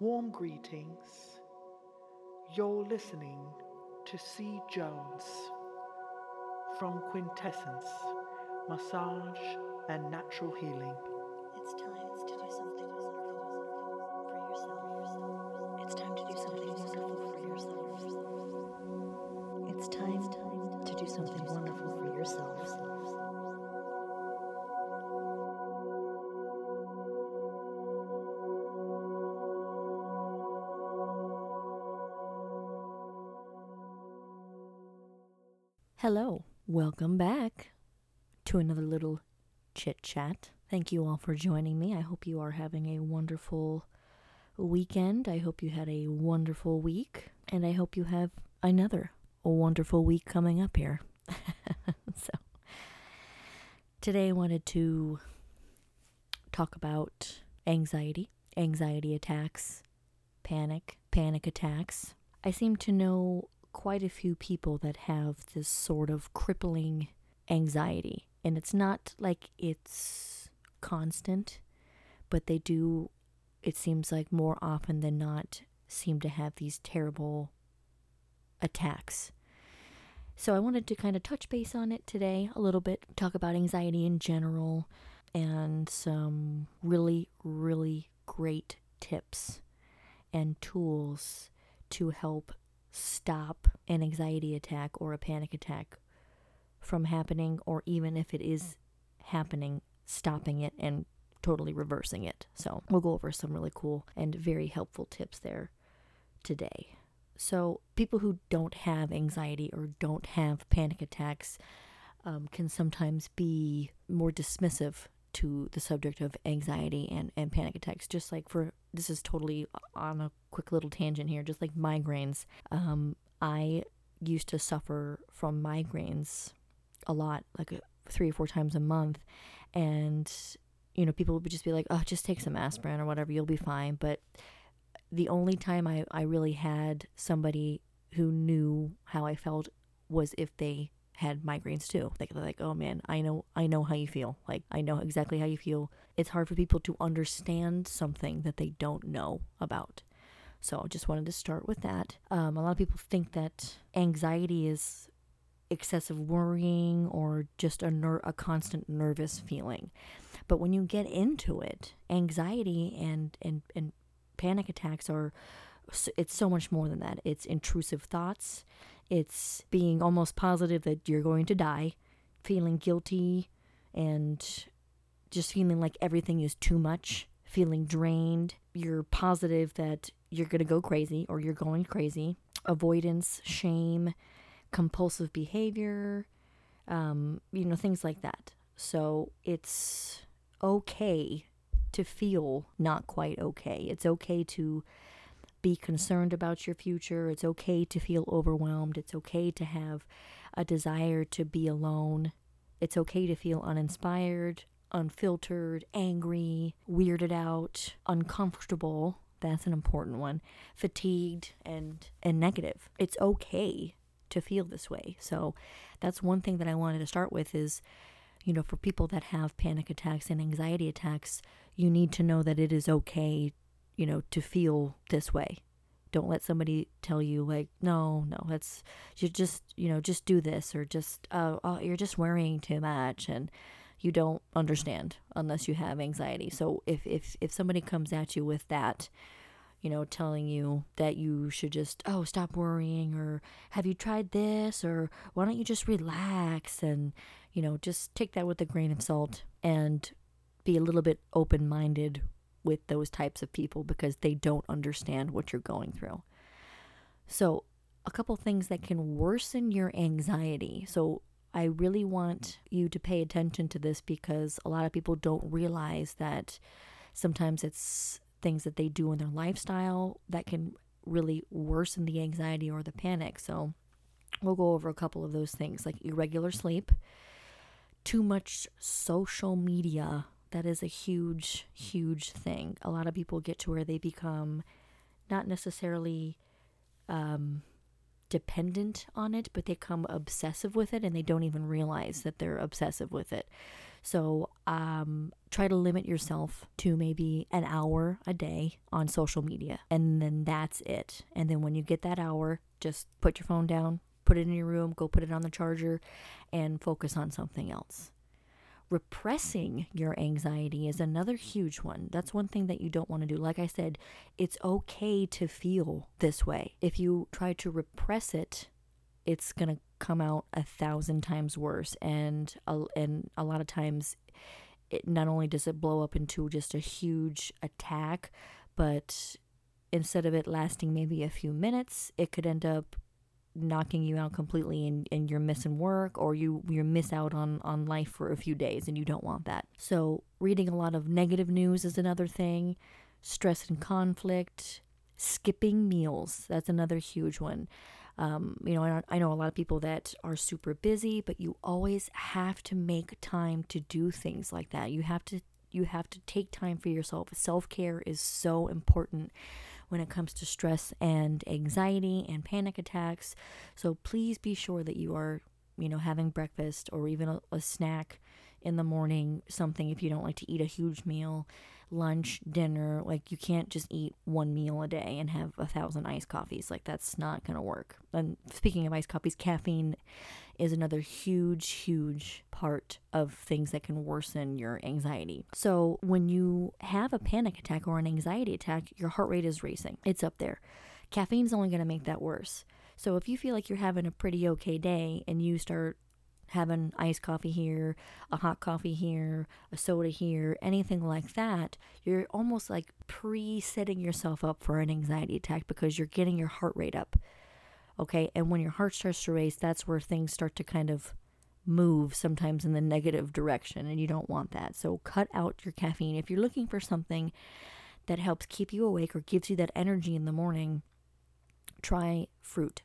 Warm greetings. You're listening to C. Jones from Quintessence Massage and Natural Healing. It's time to another little chit chat. Thank you all for joining me. I hope you are having a wonderful weekend. I hope you had a wonderful week, and I hope you have another wonderful week coming up here. so, today I wanted to talk about anxiety, anxiety attacks, panic, panic attacks. I seem to know quite a few people that have this sort of crippling anxiety. And it's not like it's constant, but they do, it seems like more often than not, seem to have these terrible attacks. So I wanted to kind of touch base on it today a little bit, talk about anxiety in general, and some really, really great tips and tools to help stop an anxiety attack or a panic attack from happening, or even if it is happening, stopping it and totally reversing it. So, we'll go over some really cool and very helpful tips there today. So, people who don't have anxiety or don't have panic attacks um, can sometimes be more dismissive to the subject of anxiety and, and panic attacks. Just like for this is totally on a quick little tangent here, just like migraines. Um, I used to suffer from migraines a lot, like three or four times a month. And, you know, people would just be like, oh, just take some aspirin or whatever, you'll be fine. But the only time I, I really had somebody who knew how I felt was if they had migraines too. Like they're like, oh man, I know I know how you feel. Like I know exactly how you feel. It's hard for people to understand something that they don't know about. So I just wanted to start with that. Um, a lot of people think that anxiety is excessive worrying or just a, ner- a constant nervous feeling. But when you get into it, anxiety and, and, and panic attacks are it's so much more than that. It's intrusive thoughts. It's being almost positive that you're going to die, feeling guilty, and just feeling like everything is too much, feeling drained. You're positive that you're going to go crazy or you're going crazy. Avoidance, shame, compulsive behavior, um, you know, things like that. So it's okay to feel not quite okay. It's okay to be concerned about your future. It's okay to feel overwhelmed. It's okay to have a desire to be alone. It's okay to feel uninspired, unfiltered, angry, weirded out, uncomfortable. That's an important one. Fatigued and and negative. It's okay to feel this way. So that's one thing that I wanted to start with is you know, for people that have panic attacks and anxiety attacks, you need to know that it is okay you know, to feel this way. Don't let somebody tell you like, no, no, that's you just, you know, just do this or just, uh, oh, you're just worrying too much and you don't understand unless you have anxiety. So if if if somebody comes at you with that, you know, telling you that you should just, oh, stop worrying, or have you tried this, or why don't you just relax and, you know, just take that with a grain of salt and be a little bit open minded with those types of people because they don't understand what you're going through. So, a couple things that can worsen your anxiety. So, I really want you to pay attention to this because a lot of people don't realize that sometimes it's things that they do in their lifestyle that can really worsen the anxiety or the panic. So, we'll go over a couple of those things like irregular sleep, too much social media that is a huge, huge thing. A lot of people get to where they become not necessarily um, dependent on it, but they become obsessive with it and they don't even realize that they're obsessive with it. So um, try to limit yourself to maybe an hour a day on social media, and then that's it. And then when you get that hour, just put your phone down, put it in your room, go put it on the charger, and focus on something else. Repressing your anxiety is another huge one. That's one thing that you don't want to do. Like I said, it's okay to feel this way. If you try to repress it, it's going to come out a thousand times worse. And, a, and a lot of times, it not only does it blow up into just a huge attack, but instead of it lasting maybe a few minutes, it could end up knocking you out completely and, and you're missing work or you you miss out on on life for a few days and you don't want that. So reading a lot of negative news is another thing. Stress and conflict. Skipping meals that's another huge one um, you know I, I know a lot of people that are super busy but you always have to make time to do things like that. You have to you have to take time for yourself. Self-care is so important when it comes to stress and anxiety and panic attacks. So please be sure that you are, you know, having breakfast or even a, a snack in the morning, something if you don't like to eat a huge meal, lunch, dinner. Like you can't just eat one meal a day and have a thousand iced coffees. Like that's not going to work. And speaking of iced coffees, caffeine is another huge, huge part of things that can worsen your anxiety. So, when you have a panic attack or an anxiety attack, your heart rate is racing. It's up there. Caffeine's only going to make that worse. So, if you feel like you're having a pretty okay day and you start having iced coffee here, a hot coffee here, a soda here, anything like that, you're almost like pre setting yourself up for an anxiety attack because you're getting your heart rate up. Okay. And when your heart starts to race, that's where things start to kind of move sometimes in the negative direction. And you don't want that. So cut out your caffeine. If you're looking for something that helps keep you awake or gives you that energy in the morning, try fruit.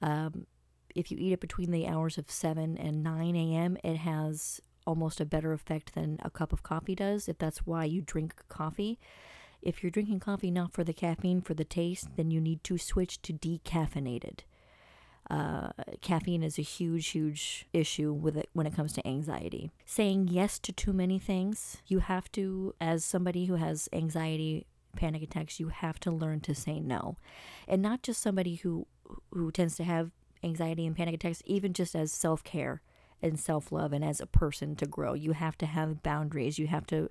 Um, if you eat it between the hours of 7 and 9 a.m., it has almost a better effect than a cup of coffee does, if that's why you drink coffee. If you're drinking coffee not for the caffeine, for the taste, then you need to switch to decaffeinated. Uh, caffeine is a huge, huge issue with it when it comes to anxiety. Saying yes to too many things, you have to, as somebody who has anxiety, panic attacks, you have to learn to say no, and not just somebody who who tends to have anxiety and panic attacks, even just as self care and self love and as a person to grow. You have to have boundaries. You have to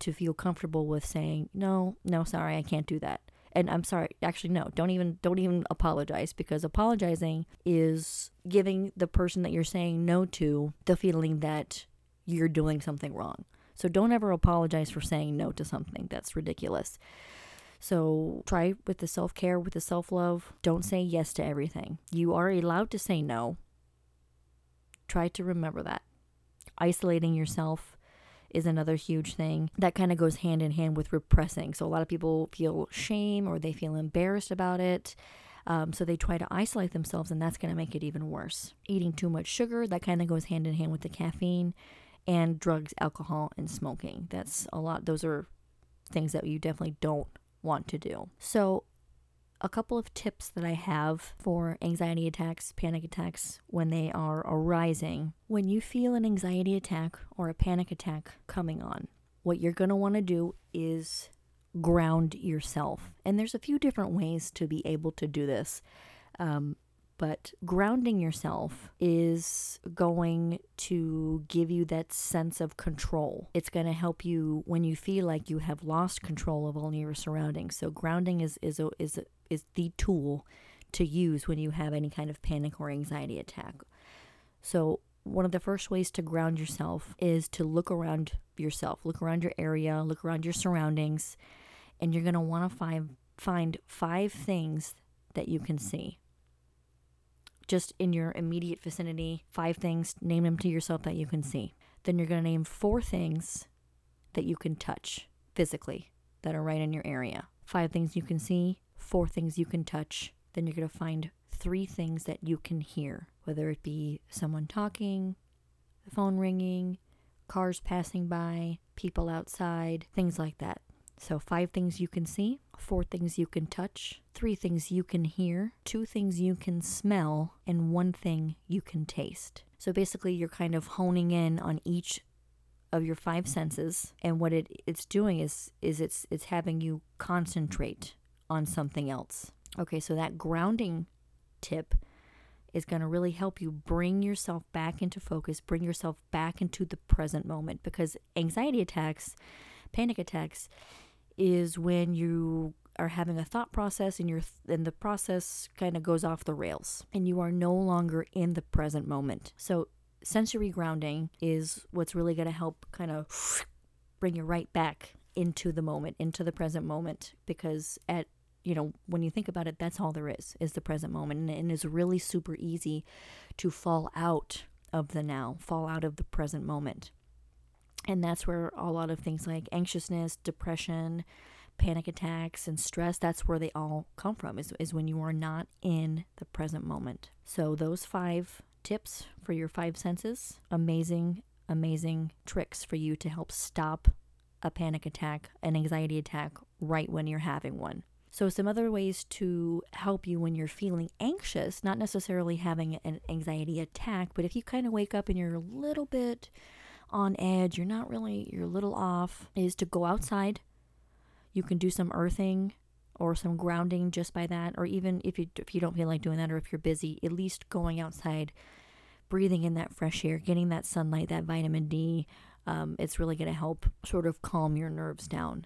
to feel comfortable with saying no no sorry i can't do that and i'm sorry actually no don't even don't even apologize because apologizing is giving the person that you're saying no to the feeling that you're doing something wrong so don't ever apologize for saying no to something that's ridiculous so try with the self-care with the self-love don't say yes to everything you are allowed to say no try to remember that isolating yourself is another huge thing that kind of goes hand in hand with repressing. So a lot of people feel shame or they feel embarrassed about it. Um, so they try to isolate themselves, and that's going to make it even worse. Eating too much sugar, that kind of goes hand in hand with the caffeine, and drugs, alcohol, and smoking. That's a lot. Those are things that you definitely don't want to do. So a couple of tips that I have for anxiety attacks, panic attacks when they are arising. When you feel an anxiety attack or a panic attack coming on, what you're going to want to do is ground yourself. And there's a few different ways to be able to do this. Um, but grounding yourself is going to give you that sense of control. It's going to help you when you feel like you have lost control of all your surroundings. So grounding is is a, is a, is the tool to use when you have any kind of panic or anxiety attack. So one of the first ways to ground yourself is to look around yourself, look around your area, look around your surroundings, and you're going to want to find find five things that you can see just in your immediate vicinity, five things, name them to yourself that you can see. Then you're going to name four things that you can touch physically that are right in your area. Five things you can see, four things you can touch. Then you're going to find three things that you can hear, whether it be someone talking, the phone ringing, cars passing by, people outside, things like that. So, five things you can see, four things you can touch, three things you can hear, two things you can smell, and one thing you can taste. So, basically, you're kind of honing in on each of your five senses and what it it's doing is is it's it's having you concentrate on something else. Okay, so that grounding tip is going to really help you bring yourself back into focus, bring yourself back into the present moment because anxiety attacks, panic attacks is when you are having a thought process and your and the process kind of goes off the rails and you are no longer in the present moment. So sensory grounding is what's really going to help kind of bring you right back into the moment, into the present moment because at you know, when you think about it, that's all there is, is the present moment. And, and it's really super easy to fall out of the now, fall out of the present moment. And that's where a lot of things like anxiousness, depression, panic attacks, and stress, that's where they all come from, is, is when you are not in the present moment. So, those five tips for your five senses, amazing, amazing tricks for you to help stop a panic attack, an anxiety attack, right when you're having one. So, some other ways to help you when you're feeling anxious, not necessarily having an anxiety attack, but if you kind of wake up and you're a little bit on edge, you're not really, you're a little off, is to go outside. You can do some earthing or some grounding just by that, or even if you if you don't feel like doing that, or if you're busy, at least going outside, breathing in that fresh air, getting that sunlight, that vitamin D. Um, it's really going to help sort of calm your nerves down.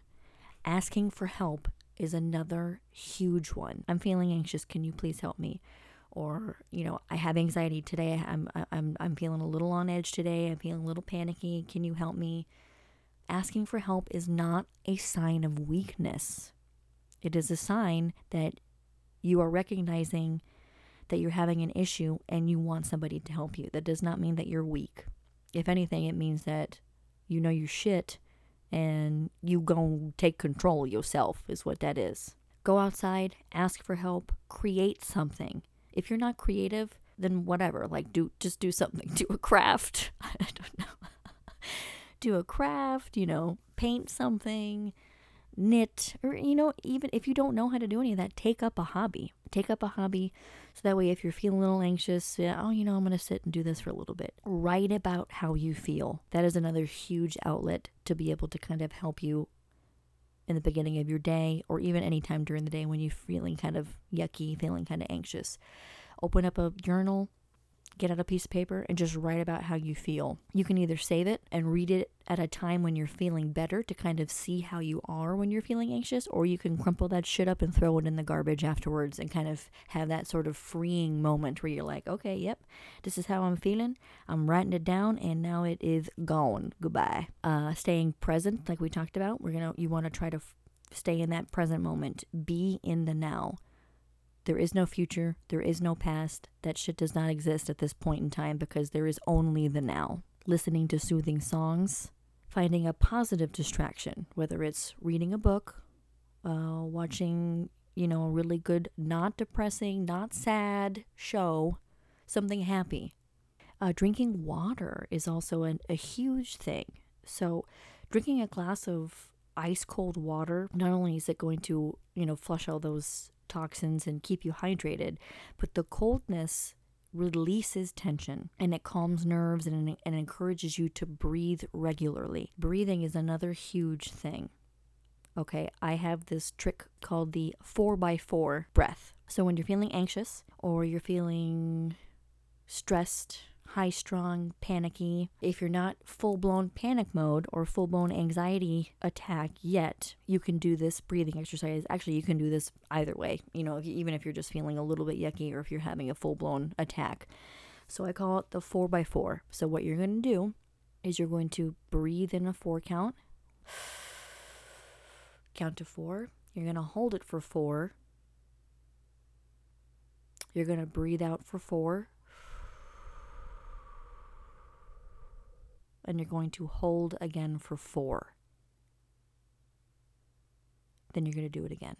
Asking for help is another huge one. I'm feeling anxious. Can you please help me? Or, you know, I have anxiety today. I'm I'm I'm feeling a little on edge today. I'm feeling a little panicky. Can you help me? Asking for help is not a sign of weakness. It is a sign that you are recognizing that you're having an issue and you want somebody to help you. That does not mean that you're weak. If anything, it means that you know your shit and you go take control yourself is what that is. Go outside, ask for help, create something. If you're not creative, then whatever, like do just do something, do a craft. I don't know. do a craft, you know, paint something, knit, or you know, even if you don't know how to do any of that, take up a hobby. Take up a hobby so that way if you're feeling a little anxious, yeah, oh, you know, I'm going to sit and do this for a little bit. Write about how you feel. That is another huge outlet to be able to kind of help you in the beginning of your day or even anytime during the day when you're feeling kind of yucky, feeling kind of anxious. Open up a journal, get out a piece of paper and just write about how you feel. You can either save it and read it at a time when you're feeling better to kind of see how you are when you're feeling anxious, or you can crumple that shit up and throw it in the garbage afterwards and kind of have that sort of freeing moment where you're like, okay, yep, this is how I'm feeling. I'm writing it down and now it is gone. Goodbye. Uh, staying present, like we talked about, we're gonna, you want to try to f- stay in that present moment, be in the now. There is no future, there is no past. That shit does not exist at this point in time because there is only the now. Listening to soothing songs, finding a positive distraction, whether it's reading a book, uh, watching, you know, a really good, not depressing, not sad show, something happy. Uh, drinking water is also an, a huge thing. So, drinking a glass of ice cold water, not only is it going to, you know, flush all those toxins and keep you hydrated, but the coldness releases tension and it calms nerves and, and encourages you to breathe regularly. Breathing is another huge thing. Okay, I have this trick called the 4x4 breath. So when you're feeling anxious or you're feeling stressed, high strung, panicky. If you're not full blown panic mode or full blown anxiety attack yet, you can do this breathing exercise. Actually, you can do this either way, you know, if you, even if you're just feeling a little bit yucky or if you're having a full blown attack. So I call it the 4x4. So what you're going to do is you're going to breathe in a four count, count to four. You're going to hold it for four. You're going to breathe out for four. And you're going to hold again for four. Then you're going to do it again.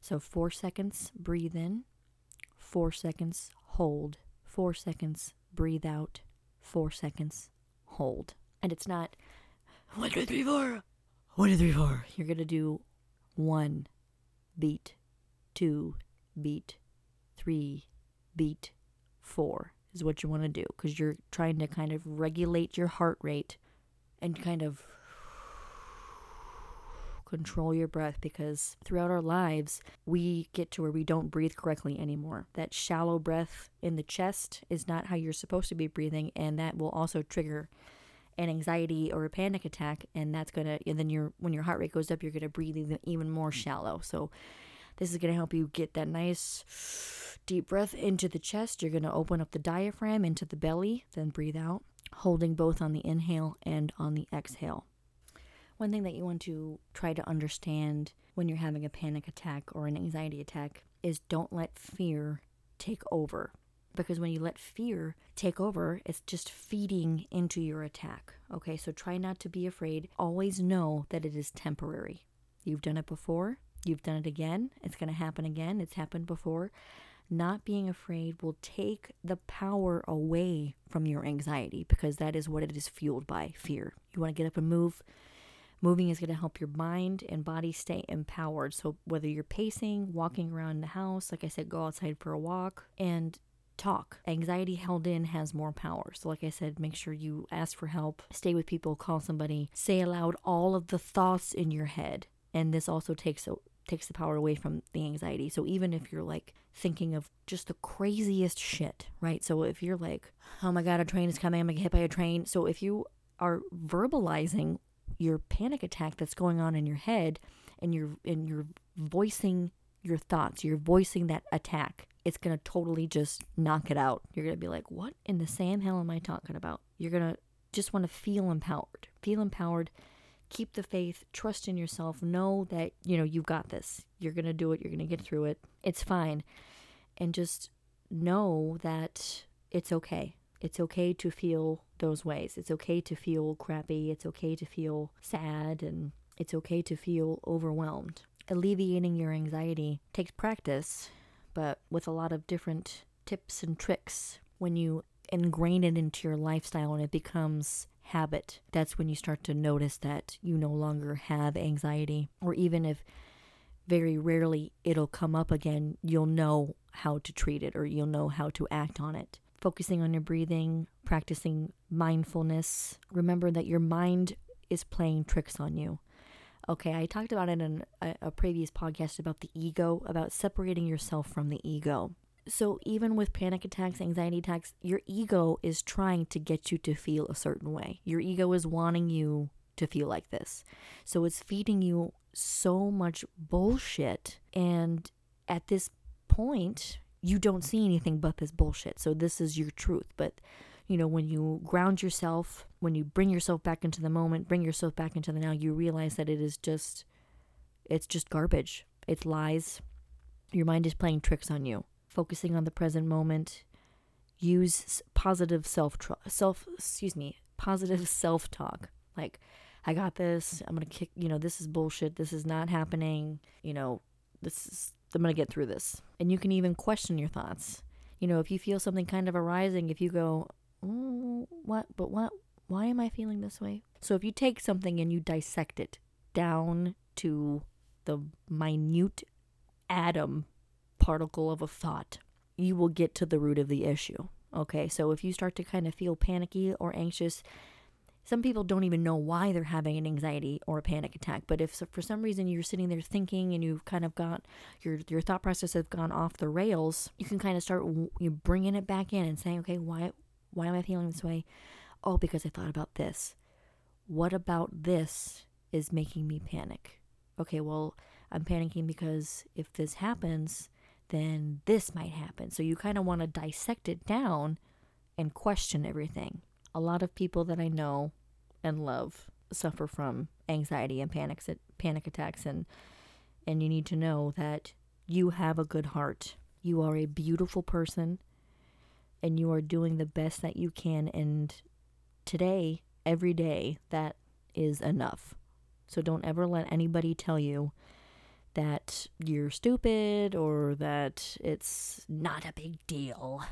So, four seconds, breathe in, four seconds, hold, four seconds, breathe out, four seconds, hold. And it's not one, two, three, four, one, two, three, four. You're going to do one beat, two beat, three beat, four is what you want to do because you're trying to kind of regulate your heart rate and kind of control your breath because throughout our lives, we get to where we don't breathe correctly anymore. That shallow breath in the chest is not how you're supposed to be breathing, and that will also trigger an anxiety or a panic attack and that's going to and then your when your heart rate goes up you're going to breathe even, even more shallow so this is going to help you get that nice deep breath into the chest you're going to open up the diaphragm into the belly then breathe out holding both on the inhale and on the exhale one thing that you want to try to understand when you're having a panic attack or an anxiety attack is don't let fear take over. Because when you let fear take over, it's just feeding into your attack. Okay, so try not to be afraid. Always know that it is temporary. You've done it before, you've done it again, it's going to happen again, it's happened before. Not being afraid will take the power away from your anxiety because that is what it is fueled by fear. You want to get up and move, Moving is going to help your mind and body stay empowered. So, whether you're pacing, walking around the house, like I said, go outside for a walk and talk. Anxiety held in has more power. So, like I said, make sure you ask for help, stay with people, call somebody, say aloud all of the thoughts in your head. And this also takes takes the power away from the anxiety. So even if you're like thinking of just the craziest shit, right? So if you're like, oh my god, a train is coming, I'm gonna get hit by a train. So if you are verbalizing your panic attack that's going on in your head and you're and you're voicing your thoughts you're voicing that attack it's to totally just knock it out you're to be like what in the same hell am i talking about you're to just want to feel empowered feel empowered keep the faith trust in yourself know that you know you've got this you're going to do it you're going to get through it it's fine and just know that it's okay it's okay to feel those ways. It's okay to feel crappy. It's okay to feel sad. And it's okay to feel overwhelmed. Alleviating your anxiety takes practice, but with a lot of different tips and tricks. When you ingrain it into your lifestyle and it becomes habit, that's when you start to notice that you no longer have anxiety. Or even if very rarely it'll come up again, you'll know how to treat it or you'll know how to act on it focusing on your breathing, practicing mindfulness. Remember that your mind is playing tricks on you. Okay, I talked about it in a, a, previous podcast about the ego, about separating yourself from the ego. So, even with panic attacks, anxiety attacks, your ego is trying to get you to feel a certain way. Your ego is wanting you to feel like this. So, it's feeding you so much bullshit. And at this point, you don't see anything but this bullshit. So this is your truth. But, you know, when you ground yourself, when you bring yourself back into the moment, bring yourself back into the now, you realize that it is just, it's just garbage. It's lies. Your mind is playing tricks on you. Focusing on the present moment. Use positive self self excuse me positive self talk like I got this. I'm gonna kick. You know, this is bullshit. This is not happening. You know, this is I'm to get through this. And you can even question your thoughts. You know, if you feel something kind of arising, if you go, mm, what, but what, why am I feeling this way? So if you take something and you dissect it down to the minute atom particle of a thought, you will get to the root of the issue. Okay, so if you start to kind of feel panicky or anxious, some people don't even know why they're having an anxiety or a panic attack but if for some reason you're sitting there thinking and you've kind of got your your thought process have gone off the rails you can kind of start you bringing it back in and saying okay why why am i feeling this way? Oh because i thought about this. What about this is making me panic? Okay well i'm panicking because if this happens then this might happen so you kind of want to dissect it down and question everything a lot of people that I know and love suffer from anxiety and panics panic attacks and and you need to know that you have a good heart. You are a beautiful person and you are doing the best that you can and today, every day that is enough. So don't ever let anybody tell you that you're stupid or that it's not a big deal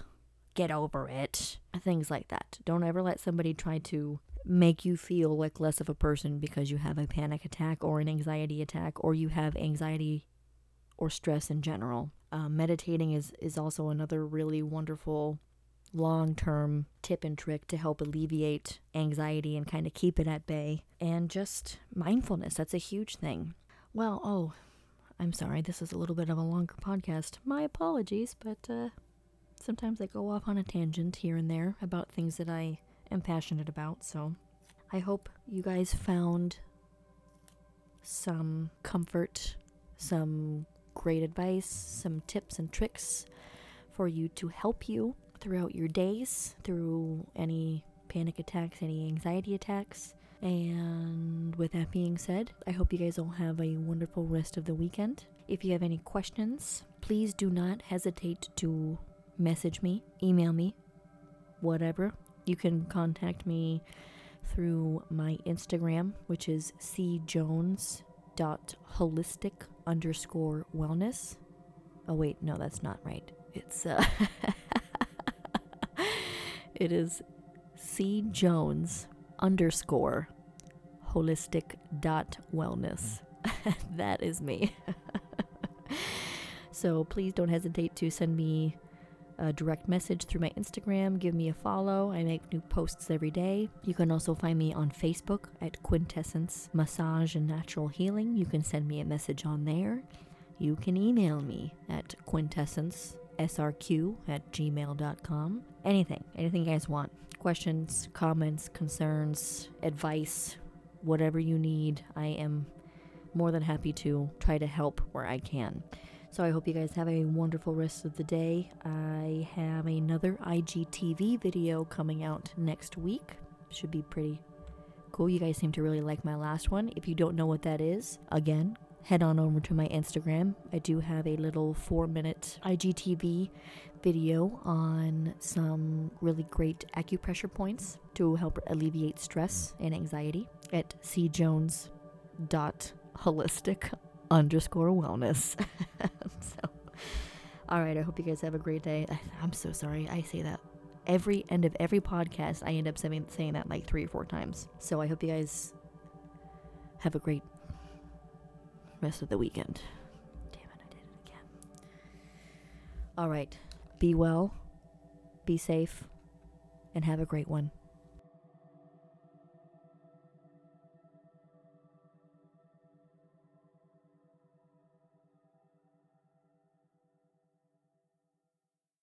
get over it, things like that. Don't ever let somebody try to make you feel like less of a person because you have a panic attack or an anxiety attack or you have anxiety or stress in general. Um, meditating is, is also another really wonderful long term tip and trick to help alleviate anxiety and kind of keep it at bay. And just mindfulness, that's a huge thing. Well, oh, I'm sorry, this is a little bit of a longer podcast. My apologies, but uh, sometimes I go off on a tangent here and there about things that I am passionate about. So I hope you guys found some comfort, some great advice, some tips and tricks for you to help you throughout your days, through any panic attacks, any anxiety attacks. And with that being said, I hope you guys all have a wonderful rest of the weekend. If you have any questions, please do not hesitate to message me, email me, whatever. You can contact me through my Instagram, which is cjones.holistic underscore wellness. Oh, wait, no, that's not right. It's, uh, it is C Jones underscore holistic dot wellness. that is me. so please don't hesitate to send me a direct message through my Instagram. Give me a follow. I make new posts every day. You can also find me on Facebook at Quintessence Massage and Natural Healing. You can send me a message on there. You can email me at quintessencesrq at gmail.com. Anything, anything you guys want. Questions, comments, concerns, advice, whatever you need. I am more than happy to try to help where I can. So I hope you guys have a wonderful rest of the day. I have another IGTV video coming out next week. Should be pretty cool. You guys seem to really like my last one. If you don't know what that is, again, head on over to my Instagram. I do have a little four minute IGTV video on some really great acupressure points to help alleviate stress and anxiety at cjones.holistic underscore wellness. so, all right. I hope you guys have a great day. I'm so sorry. I say that every end of every podcast. I end up saying, saying that like three or four times. So I hope you guys have a great rest of the weekend. Damn it, I did it again. All right. Be well, be safe, and have a great one.